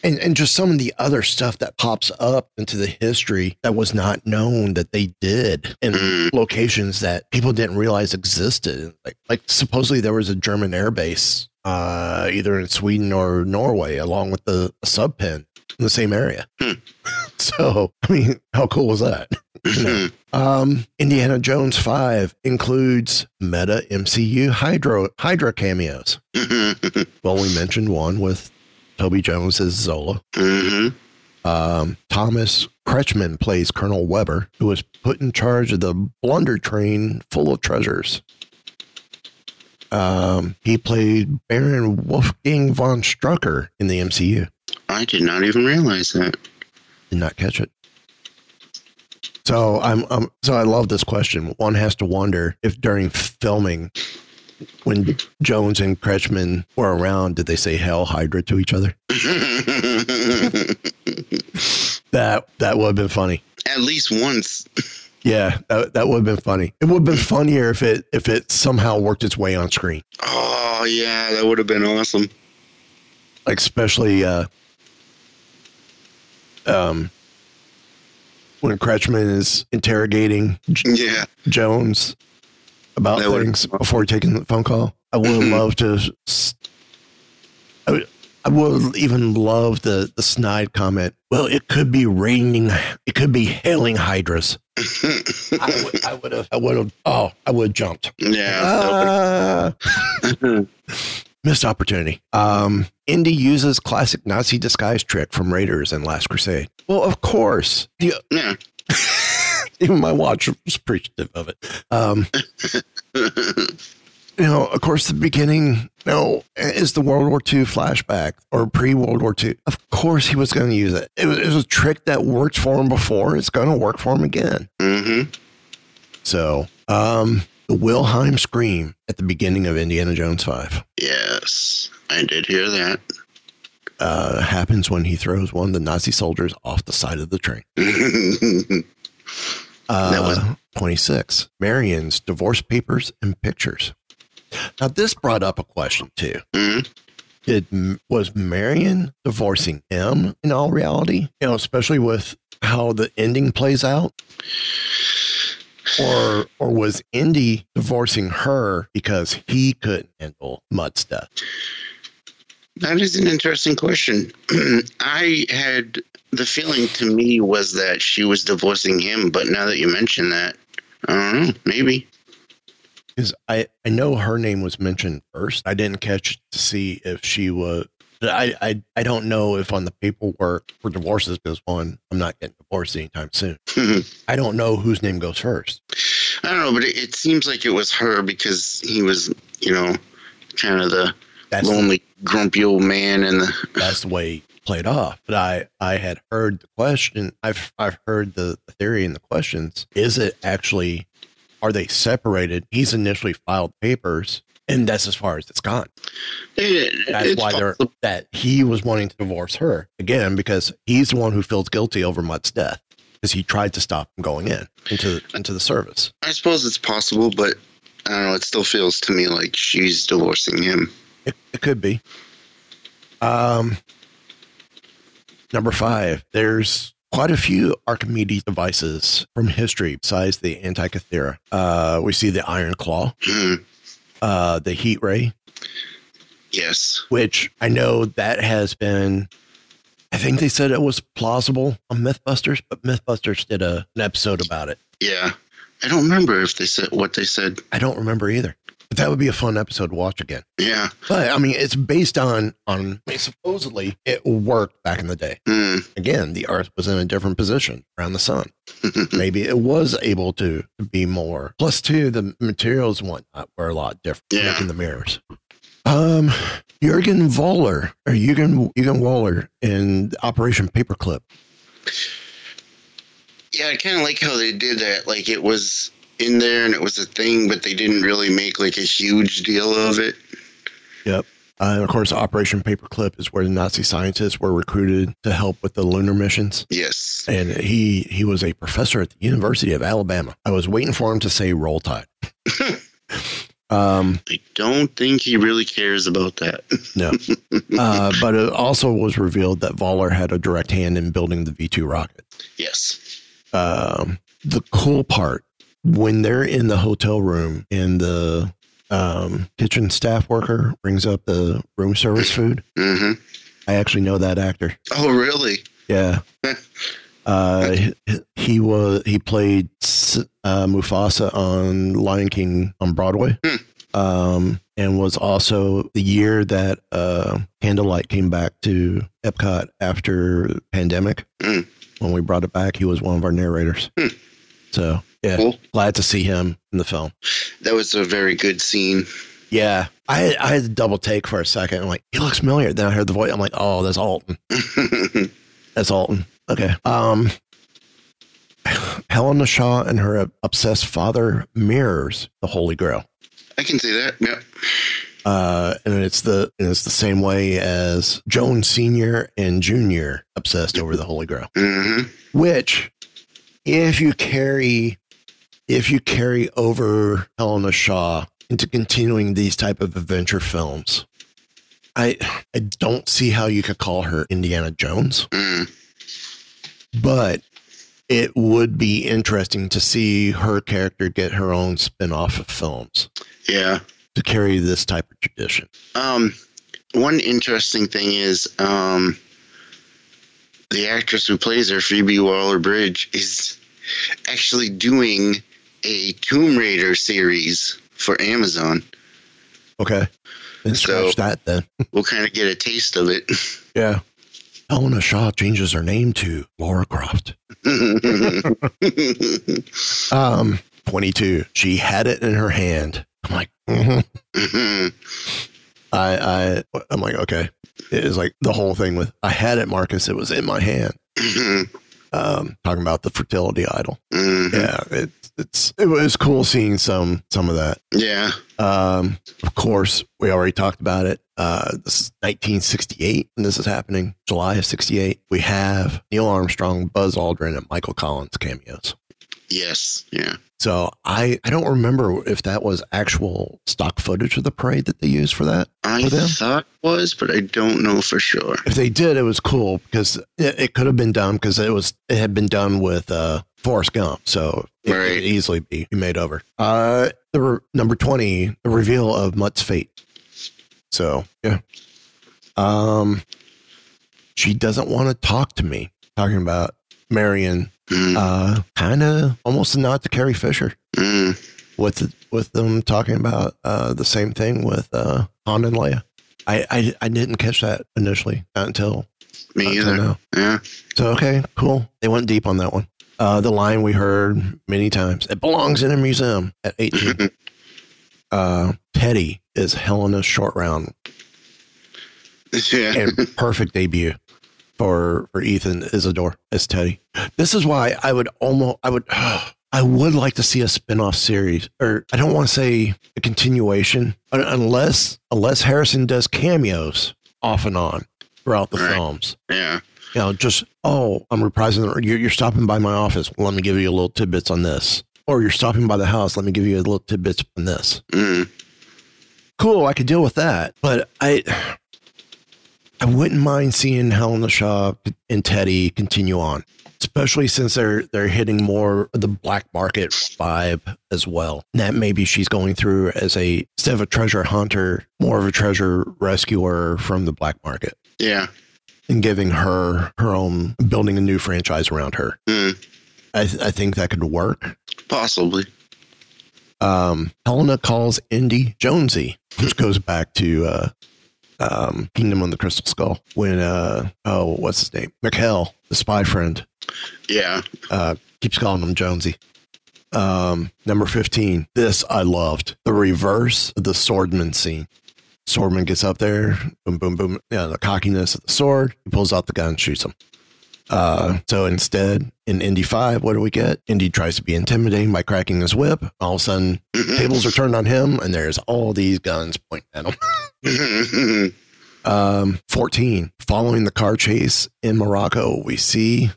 And and just some of the other stuff that pops up into the history that was not known that they did in Hmm. locations that people didn't realize existed. Like like supposedly there was a German air base, uh, either in Sweden or Norway, along with the sub pen in the same area. Hmm. So I mean, how cool was that? Um, Indiana Jones 5 includes meta MCU Hydro Hydra cameos. Well, we mentioned one with Toby Jones is Zola. hmm Um, Thomas Kretschmann plays Colonel Weber, who was put in charge of the blunder train full of treasures. Um, he played Baron Wolfgang von Strucker in the MCU. I did not even realize that. Did not catch it. So I'm, I'm so I love this question. One has to wonder if during filming, when Jones and Kretschmann were around, did they say "Hell Hydra" to each other? That that would have been funny. At least once. Yeah, that, that would have been funny. It would have been funnier if it if it somehow worked its way on screen, Oh yeah, that would have been awesome. like especially uh, um, when Kretschmann is interrogating Yeah. Jones about That would- things before taking the phone call. I would love to. s- I would, I would even love the the snide comment. Well, it could be raining. It could be hailing hydras. I would, I would have, I would have, oh, I would have jumped. Yeah. Ah. missed opportunity. Um, Indy uses classic Nazi disguise trick from Raiders and Last Crusade. Well, of course. The, yeah. even my watch was appreciative of it. Um, you know, of course, the beginning, you know, is the World War II flashback or pre World War II. Of course, he was going to use it. It was, it was a trick that worked for him before. It's going to work for him again. Mm-hmm. So, um, the Wilhelm scream at the beginning of Indiana Jones 5 Yes, I did hear that. uh, happens when he throws one of the Nazi soldiers off the side of the train. Uh, That was- 26. Marion's divorce papers and pictures. Now, this brought up a question too. Mhm. Did was Marion divorcing him in all reality? You know, especially with how the ending plays out, or or was Indy divorcing her because he couldn't handle Mutt's death? That is an interesting question. I had the feeling to me was that she was divorcing him, but now that you mention that, I don't know. Maybe. Because I, I know her name was mentioned first. I didn't catch to see if she was. I, I I don't know if on the paperwork for divorces because one, I'm not getting divorced anytime soon. Hmm. I don't know whose name goes first. I don't know, but it, it seems like it was her because he was, you know, kind of the That's lonely, grumpy old man, and the that's the way it played off. But I I had heard the question. I've I've heard the, the theory and the questions. Is it actually? Are they separated? He's initially filed papers, and that's as far as it's gone. It- That's it's why they're that he was wanting to divorce her again because he's the one who feels guilty over Mutt's death because he tried to stop him going in into into the service. I suppose it's possible, but I don't know. It still feels to me like she's divorcing him. It, it could be. Um, number five. There's quite a few Archimedes devices from history besides the Antikythera. Uh, we see the Iron Claw, Hmm. uh, the Heat Ray, Yes. which I know that has been. I think they said it was plausible on MythBusters, but MythBusters did a, an episode about it. Yeah. I don't remember if they said what they said. I don't remember either, that would be a fun episode to watch again. Yeah. But I mean, it's based on on I mean, supposedly it worked back in the day. Hmm. Again, the Earth was in a different position around the sun. Maybe it was able to, be more. Plus, two, the materials and whatnot were a lot different, Yeah. making the mirrors. Um, Jurgen Voller or Jurgen Jurgen Waller in Operation Paperclip. Yeah, I kind of like how they did that. Like it was in there and it was a thing, but they didn't really make like a huge deal of it. Yep. Uh, and of course, Operation Paperclip is where the Nazi scientists were recruited to help with the lunar missions. Yes. And he he was a professor at the University of Alabama. I was waiting for him to say roll tide. um, I don't think he really cares about that. no, uh, but it also was revealed that Voller had a direct hand in building the V two rocket. yes. Um, the cool part when they're in the hotel room and the um, kitchen staff worker brings up the room service food, hmm I actually know that actor. Oh, really? Yeah. Uh, he, was he played uh, Mufasa on Lion King on Broadway, um, and was also the year that uh, Candlelight came back to Epcot after pandemic. Mm. When we brought it back, he was one of our narrators. Hmm. So yeah, Cool. glad to see him in the film. That was a very good scene. Yeah, I I had to double take for a second. I'm like, he looks familiar. Then I heard the voice. I'm like, oh, that's Alton. That's Alton. Okay. Um, Helena Shaw and her obsessed father mirrors the Holy Grail. I can see that. Yep. Uh, and it's the and it's the same way as Jones Senior and Junior obsessed over the Holy Grail. mm-hmm. Which, if you carry, if you carry over Helena Shaw into continuing these type of adventure films, I I don't see how you could call her Indiana Jones. Mm. but it would be interesting to see her character get her own spin-off of films Yeah. to carry this type of tradition. Um, one interesting thing is um, the actress who plays her, Phoebe Waller-Bridge, is actually doing a Tomb Raider series for Amazon. Okay. Then So- scratch that then. We'll kind of get a taste of it. Yeah. Helena Shaw changes her name to Lara Croft. Um, 22. She had it in her hand. I'm like, mhm. I, I, I'm like, okay. It is like the whole thing with, I had it, Marcus. It was in my hand. Um, talking about the fertility idol. Yeah. It's, it's, it was cool seeing some, some of that. yeah. Um, of course, we already talked about it. Uh, this is 1968, and this is happening July of 68. We have Neil Armstrong, Buzz Aldrin, and Michael Collins cameos. Yes. Yeah. So I, I don't remember if that was actual stock footage of the parade that they used for that. I For thought it was, but I don't know for sure. If they did, it was cool because it, it could have been done because it was it had been done with uh, Forrest Gump, so it, it Right. could easily be made over. Uh, the re- number twenty, the reveal of Mutt's fate. So yeah, um, she doesn't want to talk to me. Talking about Marion, Mm, uh, kind of almost a nod to Carrie Fisher. mm, with with them talking about uh, the same thing with uh, Han and Leia. I, I I didn't catch that initially until me until either. now. Yeah. So okay, cool. They went deep on that one. Uh, the line we heard many times. It belongs in a museum at eighteen. uh, Teddy is Helena's short round yeah. and perfect debut for for Ethan Isidore as Teddy. This is why I would almost I would I would like to see a spin-off series or I don't want to say a continuation unless unless Harrison does cameos off and on throughout the Right. films. yeah. You know, just oh, I'm reprising. the- You're, you're stopping by my office. Well, let me give you a little tidbits on this. Or you're stopping by the house. Let me give you a little tidbits on this Mm, cool. I could deal with that, but I, I wouldn't mind seeing Helena Shaw and Teddy continue on, especially since they're they're hitting more the black market vibe as well. That maybe she's going through as a instead of a treasure hunter, more of a treasure rescuer from the black market, yeah. and giving her her own building a new franchise around her. Mm, I, th- I think that could work. possibly. um, Helena calls Indy Jonesy, which goes back to uh, um, Kingdom of the Crystal Skull. When uh, oh, what's his name? McHale, the spy friend, Yeah. uh, keeps calling him Jonesy. Um, number fifteen. This I loved the reverse of the swordman scene. Swordman gets up there, boom, boom, boom. Yeah, the cockiness of the sword. He pulls out the gun, shoots him. Uh, so instead, in Indy 5, what do we get? Indy tries to be intimidating by cracking his whip. All of a sudden, tables are turned on him, and there's all these guns pointing at him. Um, 14. Following the car chase in Morocco, we see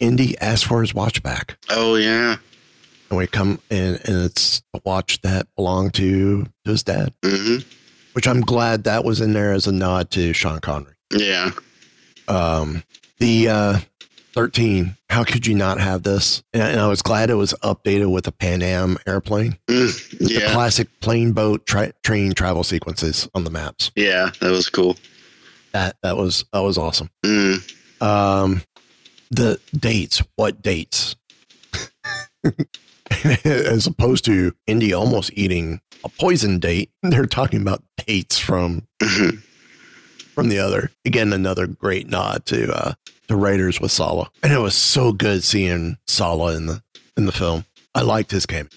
Indy ask for his watch back. oh yeah. And we come in, and it's a watch that belonged to, his dad, hmm which I'm glad that was in there as a nod to Sean Connery. Yeah. Um, the uh, 13, how could you not have this? And, and I was glad it was updated with a Pan Am airplane. Mm, The yeah. classic plane, boat, tra- train travel sequences on the maps. Yeah. That was cool. That that was that was awesome. Mm, Um, the dates, what dates? As opposed to Indy almost eating a poison date, they're talking about dates from mhm. From the other. Again, another great nod to uh to Raiders with Sallah. And it was so good seeing Sallah in the in the film. I liked his game.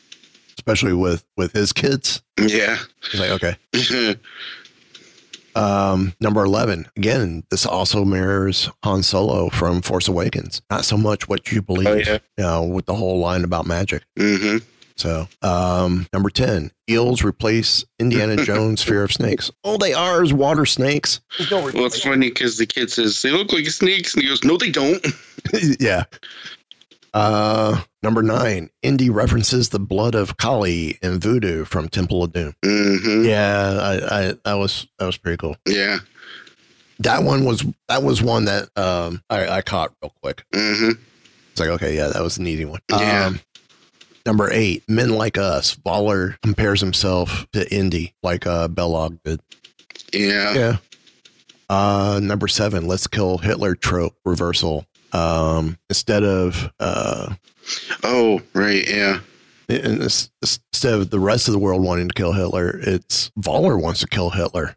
Especially with with his kids. yeah. It's like, okay. Um, number 11. Again, this also mirrors Han Solo from Force Awakens. Not so much what you believe, Oh, yeah. you know, with the whole line about magic. hmm So, um, number 10. Eels replace Indiana Jones' fear of snakes. All they are is water snakes. Well, it's funny because the kid says they look like snakes, and he goes, "No, they don't." yeah. Uh, number nine. Indy references the blood of Kali and voodoo from Temple of Doom. hmm Yeah, I, I, that was, that was pretty cool. Yeah. That one was, that was one that, um, I, I caught real quick. hmm It's like, okay, yeah, that was an easy one. Yeah. Um, number eight, Men Like Us. Waller compares himself to Indy like uh, Belloq did. Yeah. Yeah. Uh, number seven, Let's Kill Hitler trope reversal. Um, instead of uh, Oh, right, yeah. and instead of the rest of the world wanting to kill Hitler, it's Voller wants to kill Hitler.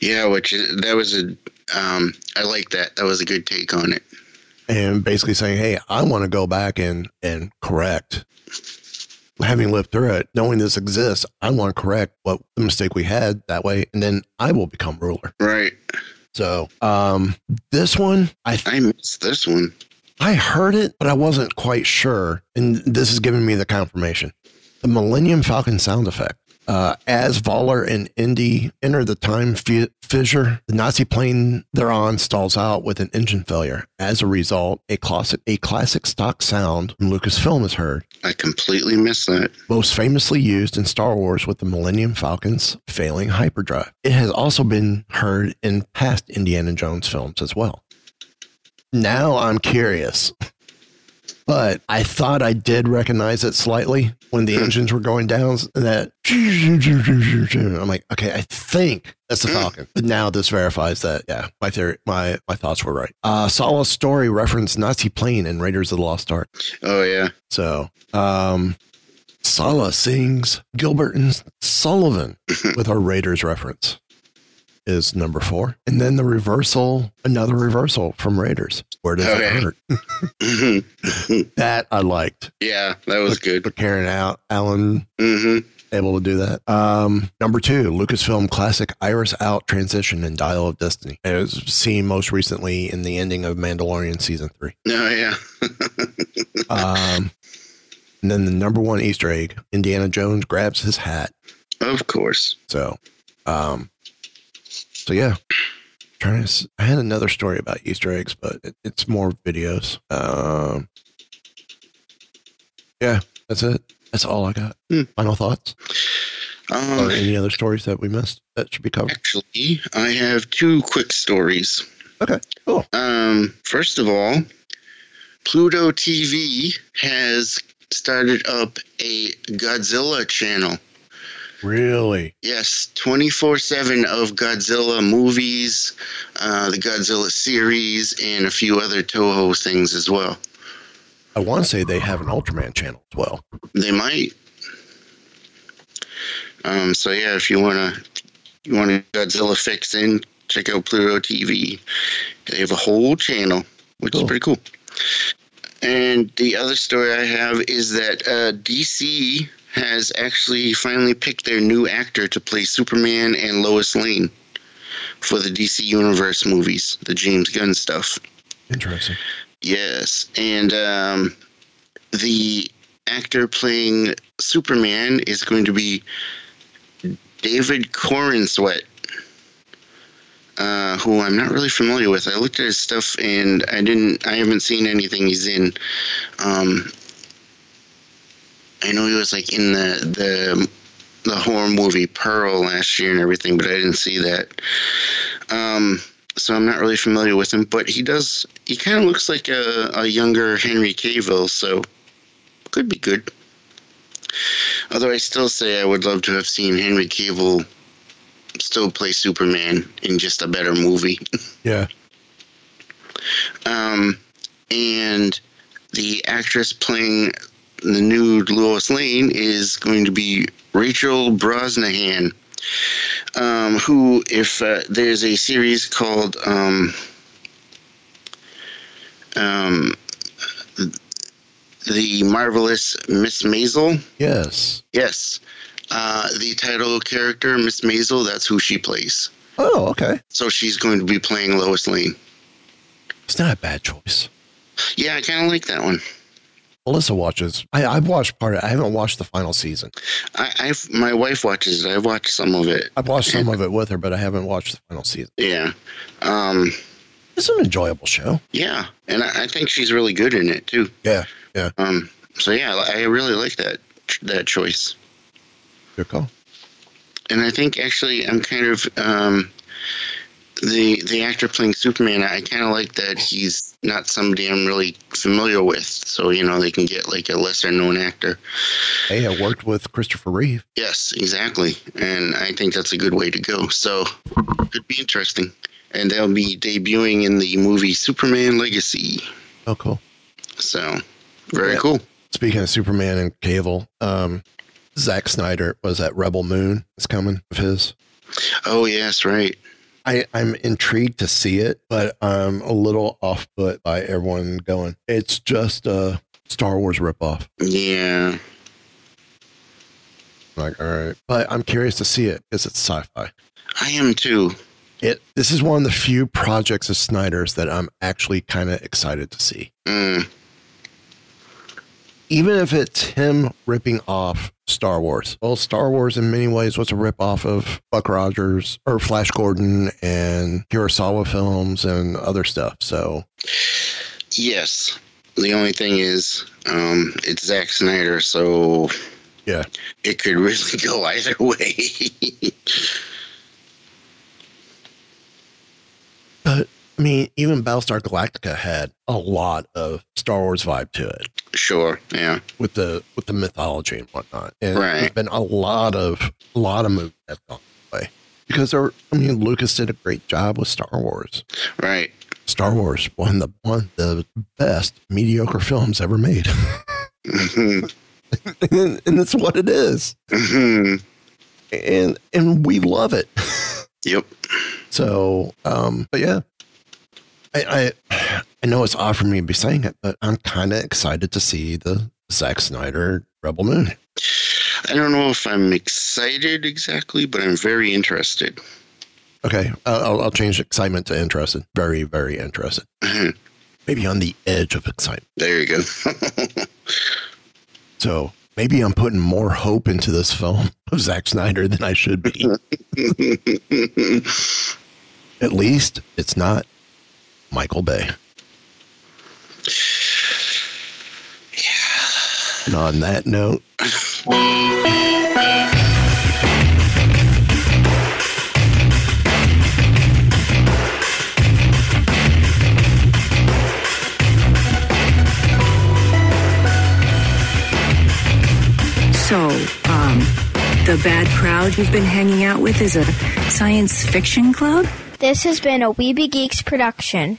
Yeah, which is, that was a um I like that. That was a good take on it. and basically saying, "Hey, I want to go back and and correct." Having lived through it, knowing this exists, I want to correct what the mistake we had that way, and then I will become ruler. Right. So, um, this one, I I missed this one. I heard it, but I wasn't quite sure, and this is giving me the confirmation. The Millennium Falcon sound effect. Uh, as Voller and Indy enter the time fi- fissure, the Nazi plane they're on stalls out with an engine failure. As a result, a classic, a classic stock sound from Lucasfilm is heard, I completely missed that. most famously used in Star Wars with the Millennium Falcon's failing hyperdrive. It has also been heard in past Indiana Jones films as well. Now I'm curious, but I thought I did recognize it slightly when the engines were going down. That I'm like, okay, I think that's the Falcon. But now this verifies that, yeah, my theory, my my thoughts were right. Uh, Sallah's story referenced Nazi plane in Raiders of the Lost Ark. Oh yeah. So, um, Sala sings Gilbert and Sullivan with our Raiders reference is number four. And then the reversal, another reversal from Raiders. Where does Okay. it hurt? That I liked. yeah, that was good. For Karen out, Allen hmm able to do that. Um, number two, Lucasfilm classic Iris out transition and Dial of Destiny. It was seen most recently in the ending of Mandalorian season three. Oh yeah. Um, and then the number one Easter egg, Indiana Jones grabs his hat. of course. So, um, so yeah, trying to. I had another story about Easter eggs, but it, it's more videos. Um, yeah, that's it. That's all I got. Hmm. Final thoughts Um, or any other stories that we missed that should be covered? actually, I have two quick stories. Okay, cool. Um, first of all, Pluto TV has started up a Godzilla channel. Really? Yes, 24 7 of Godzilla movies, uh, the Godzilla series, and a few other Toho things as well. I want to say they have an Ultraman channel as well. They might. Um, so yeah, if you wanna you want a Godzilla fix in, check out Pluto TV. They have a whole channel, which Cool. is pretty cool. And the other story I have is that uh, DC has actually finally picked their new actor to play Superman and Lois Lane for the DC Universe movies, the James Gunn stuff. Interesting. Yes, and um, the actor playing Superman is going to be David Corenswet, uh, who I'm not really familiar with. I looked at his stuff and I didn't. I haven't seen anything he's in. Um, I know he was like in the the the horror movie Pearl last year and everything, but I didn't see that. Um, so I'm not really familiar with him, but he does. He kind of looks like a, a younger Henry Cavill, so could be good. Although I still say I would love to have seen Henry Cavill still play Superman in just a better movie. Yeah. Um, and the actress playing the new Lois Lane is going to be Rachel Brosnahan, um, who, if uh, there's a series called um, um, The Marvelous Miss Maisel, Yes. yes, uh, the title character, Miss Maisel, that's who she plays. Oh, okay. So she's going to be playing Lois Lane. It's not a bad choice. Yeah, I kind of like that one. Alyssa watches. I, I've watched part of it. I haven't watched the final season. I, I've my wife watches it. I've watched some of it. I've watched some of it with her, but I haven't watched the final season. Yeah, um, It's an enjoyable show. yeah, and I, I think she's really good in it too. Yeah. Yeah. Um, so yeah, I really like that that choice. Good call. And I think actually I'm kind of um, the the actor playing Superman. I kind of like that he's not somebody I'm really familiar with. So you know they can get like a lesser known actor. Hey, I worked with Christopher Reeve. Yes, exactly. And I think that's a good way to go. So could be interesting. And they'll be debuting in the movie Superman Legacy. Oh, cool. So very Yeah. cool. Speaking of Superman and Cavill, um, Zack Snyder was that Rebel Moon is coming of his. Oh yes, right. I, I'm intrigued to see it, but I'm a little off put by everyone going, it's just a Star Wars ripoff. Yeah. Like, all right. But I'm curious to see it because it's sci fi. I am too. It this is one of the few projects of Snyder's that I'm actually kind of excited to see. Mm, Even if it's him ripping off Star Wars. Well, Star Wars in many ways was a rip off of Buck Rogers or Flash Gordon and Kurosawa films and other stuff. So yes. The only thing is, um, it's Zack Snyder, so yeah. it could really go either way. But I mean, even Battlestar Galactica had a lot of Star Wars vibe to it. sure. Yeah. with the with the mythology and whatnot. And Right. there's been a lot of a lot of movies that gone that way because there. I mean, Lucas did a great job with Star Wars. Right. Star Wars, one of the one the best mediocre films ever made, Mhm. and, and that's what it is. Mhm. And and we love it. Yep. So, um, but yeah, I, I I know it's odd for me to be saying it, but I'm kind of excited to see the Zack Snyder Rebel Moon. I don't know if I'm excited exactly, but I'm very interested. Okay, I'll, I'll change excitement to interested. Very, very interested. Mhm. Maybe on the edge of excitement. There you go. So maybe I'm putting more hope into this film of Zack Snyder than I should be. At least it's not Michael Bay. And on that note, So, um, the bad crowd you've been hanging out with is a science fiction club? This has been a Weeby Geeks production.